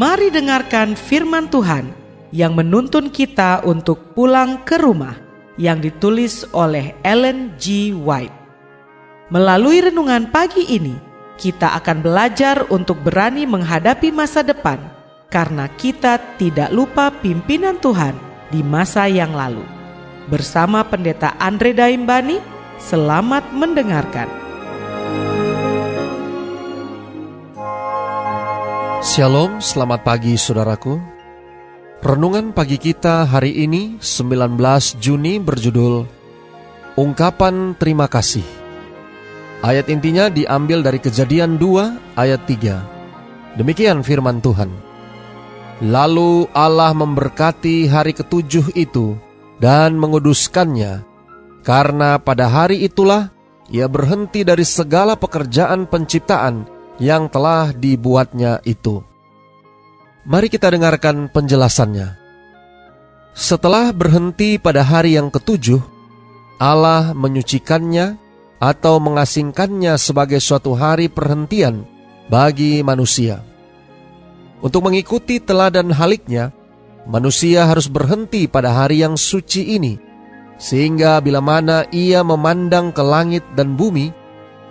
Mari dengarkan firman Tuhan yang menuntun kita untuk pulang ke rumah yang ditulis oleh Ellen G. White. Melalui renungan pagi ini, kita akan belajar untuk berani menghadapi masa depan karena kita tidak lupa pimpinan Tuhan di masa yang lalu. Bersama Pendeta Andre Daimbani, selamat mendengarkan. Shalom, selamat pagi saudaraku. Renungan pagi kita hari ini 19 Juni berjudul Ungkapan Terima Kasih. Ayat intinya diambil dari Kejadian 2 ayat 3. Demikian firman Tuhan. Lalu Allah memberkati hari ketujuh itu dan menguduskannya, karena pada hari itulah ia berhenti dari segala pekerjaan penciptaan yang telah dibuatnya itu. Mari kita dengarkan penjelasannya. Setelah berhenti pada hari yang ketujuh, Allah menyucikannya atau mengasingkannya sebagai suatu hari perhentian bagi manusia. Untuk mengikuti teladan haliknya, manusia harus berhenti pada hari yang suci ini, sehingga bila mana ia memandang ke langit dan bumi,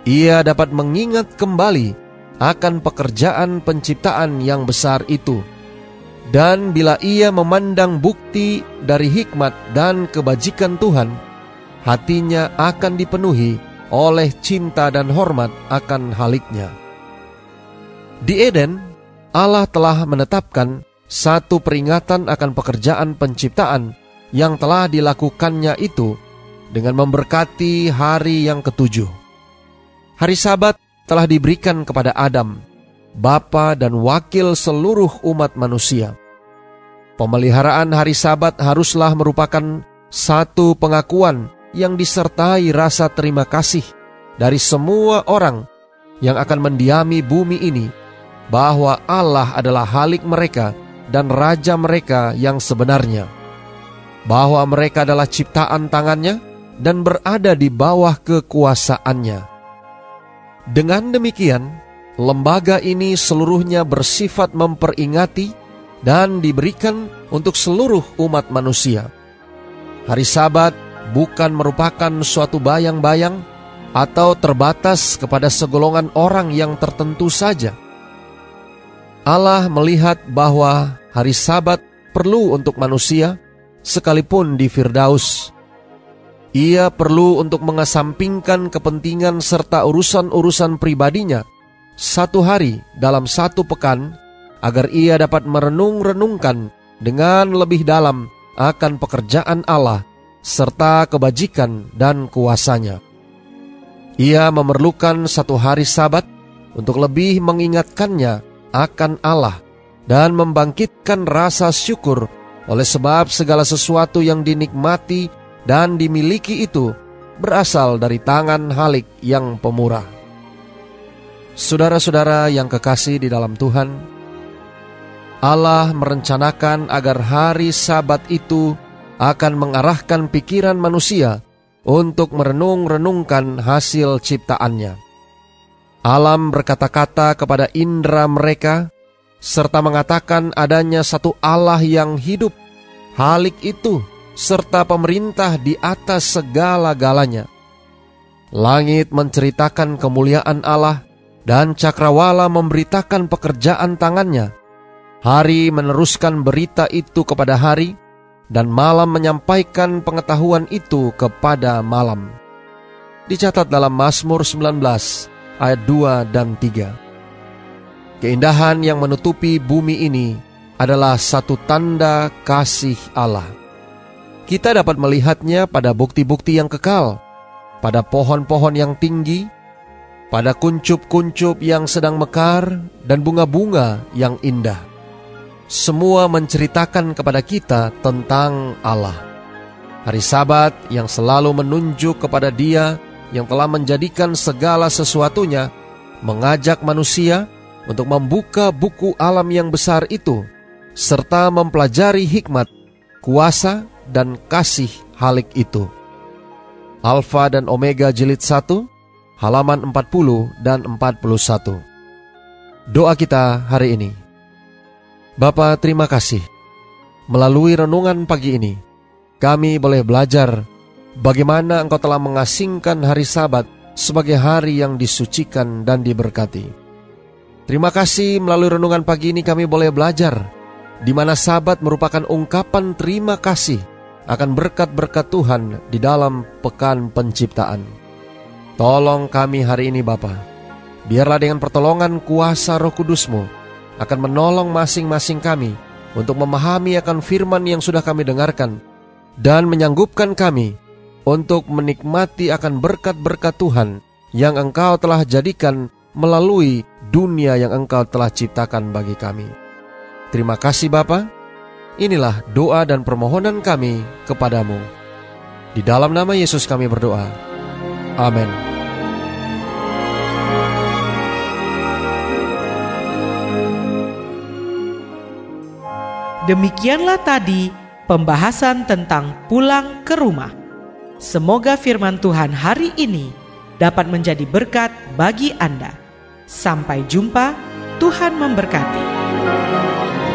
ia dapat mengingat kembali akan pekerjaan penciptaan yang besar itu. Dan bila ia memandang bukti dari hikmat dan kebajikan Tuhan, hatinya akan dipenuhi oleh cinta dan hormat akan haliknya. Di Eden, Allah telah menetapkan satu peringatan akan pekerjaan penciptaan yang telah dilakukannya itu dengan memberkati hari yang ketujuh. Hari Sabat telah diberikan kepada Adam, bapa dan wakil seluruh umat manusia. Pemeliharaan hari Sabat haruslah merupakan satu pengakuan yang disertai rasa terima kasih dari semua orang yang akan mendiami bumi ini, bahwa Allah adalah halik mereka dan raja mereka yang sebenarnya, bahwa mereka adalah ciptaan tangannya dan berada di bawah kekuasaannya dengan demikian, lembaga ini seluruhnya bersifat memperingati dan diberikan untuk seluruh umat manusia. Hari Sabat bukan merupakan suatu bayang-bayang atau terbatas kepada segolongan orang yang tertentu saja. Allah melihat bahwa hari Sabat perlu untuk manusia, sekalipun di Firdaus ia perlu untuk mengesampingkan kepentingan serta urusan-urusan pribadinya satu hari dalam satu pekan agar ia dapat merenung-renungkan dengan lebih dalam akan pekerjaan Allah serta kebajikan dan kuasanya. Ia memerlukan satu hari sabat untuk lebih mengingatkannya akan Allah dan membangkitkan rasa syukur oleh sebab segala sesuatu yang dinikmati dan dimiliki itu berasal dari tangan Halik yang pemurah. Saudara-saudara yang kekasih di dalam Tuhan, Allah merencanakan agar hari Sabat itu akan mengarahkan pikiran manusia untuk merenung-renungkan hasil ciptaannya. Alam berkata-kata kepada indera mereka, serta mengatakan adanya satu Allah yang hidup. Halik itu serta pemerintah di atas segala-galanya. Langit menceritakan kemuliaan Allah, dan cakrawala memberitakan pekerjaan tangannya. Hari meneruskan berita itu kepada hari, dan malam menyampaikan pengetahuan itu kepada malam. Dicatat dalam Mazmur 19 ayat 2 dan 3. Keindahan yang menutupi bumi ini adalah satu tanda kasih Allah. Kita dapat melihatnya pada bukti-bukti yang kekal, pada pohon-pohon yang tinggi, pada kuncup-kuncup yang sedang mekar, dan bunga-bunga yang indah. Semua menceritakan kepada kita tentang Allah. Hari Sabat yang selalu menunjuk kepada Dia yang telah menjadikan segala sesuatunya, mengajak manusia untuk membuka buku alam yang besar itu, serta mempelajari hikmat, kuasa, dan kasih halik itu. Alfa dan Omega jilid 1, halaman 40 dan 41. Doa kita hari ini. Bapa, terima kasih. Melalui renungan pagi ini, kami boleh belajar bagaimana Engkau telah mengasingkan hari Sabat sebagai hari yang disucikan dan diberkati. Terima kasih melalui renungan pagi ini kami boleh belajar di mana Sabat merupakan ungkapan terima kasih akan berkat-berkat Tuhan di dalam pekan penciptaan. Tolong kami hari ini Bapa, biarlah dengan pertolongan kuasa roh kudusmu akan menolong masing-masing kami untuk memahami akan firman yang sudah kami dengarkan dan menyanggupkan kami untuk menikmati akan berkat-berkat Tuhan yang Engkau telah jadikan melalui dunia yang Engkau telah ciptakan bagi kami. Terima kasih Bapa. Inilah doa dan permohonan kami kepadamu. Di dalam nama Yesus kami berdoa. Amin. Demikianlah tadi pembahasan tentang pulang ke rumah. Semoga firman Tuhan hari ini dapat menjadi berkat bagi Anda. Sampai jumpa, Tuhan memberkati. あ!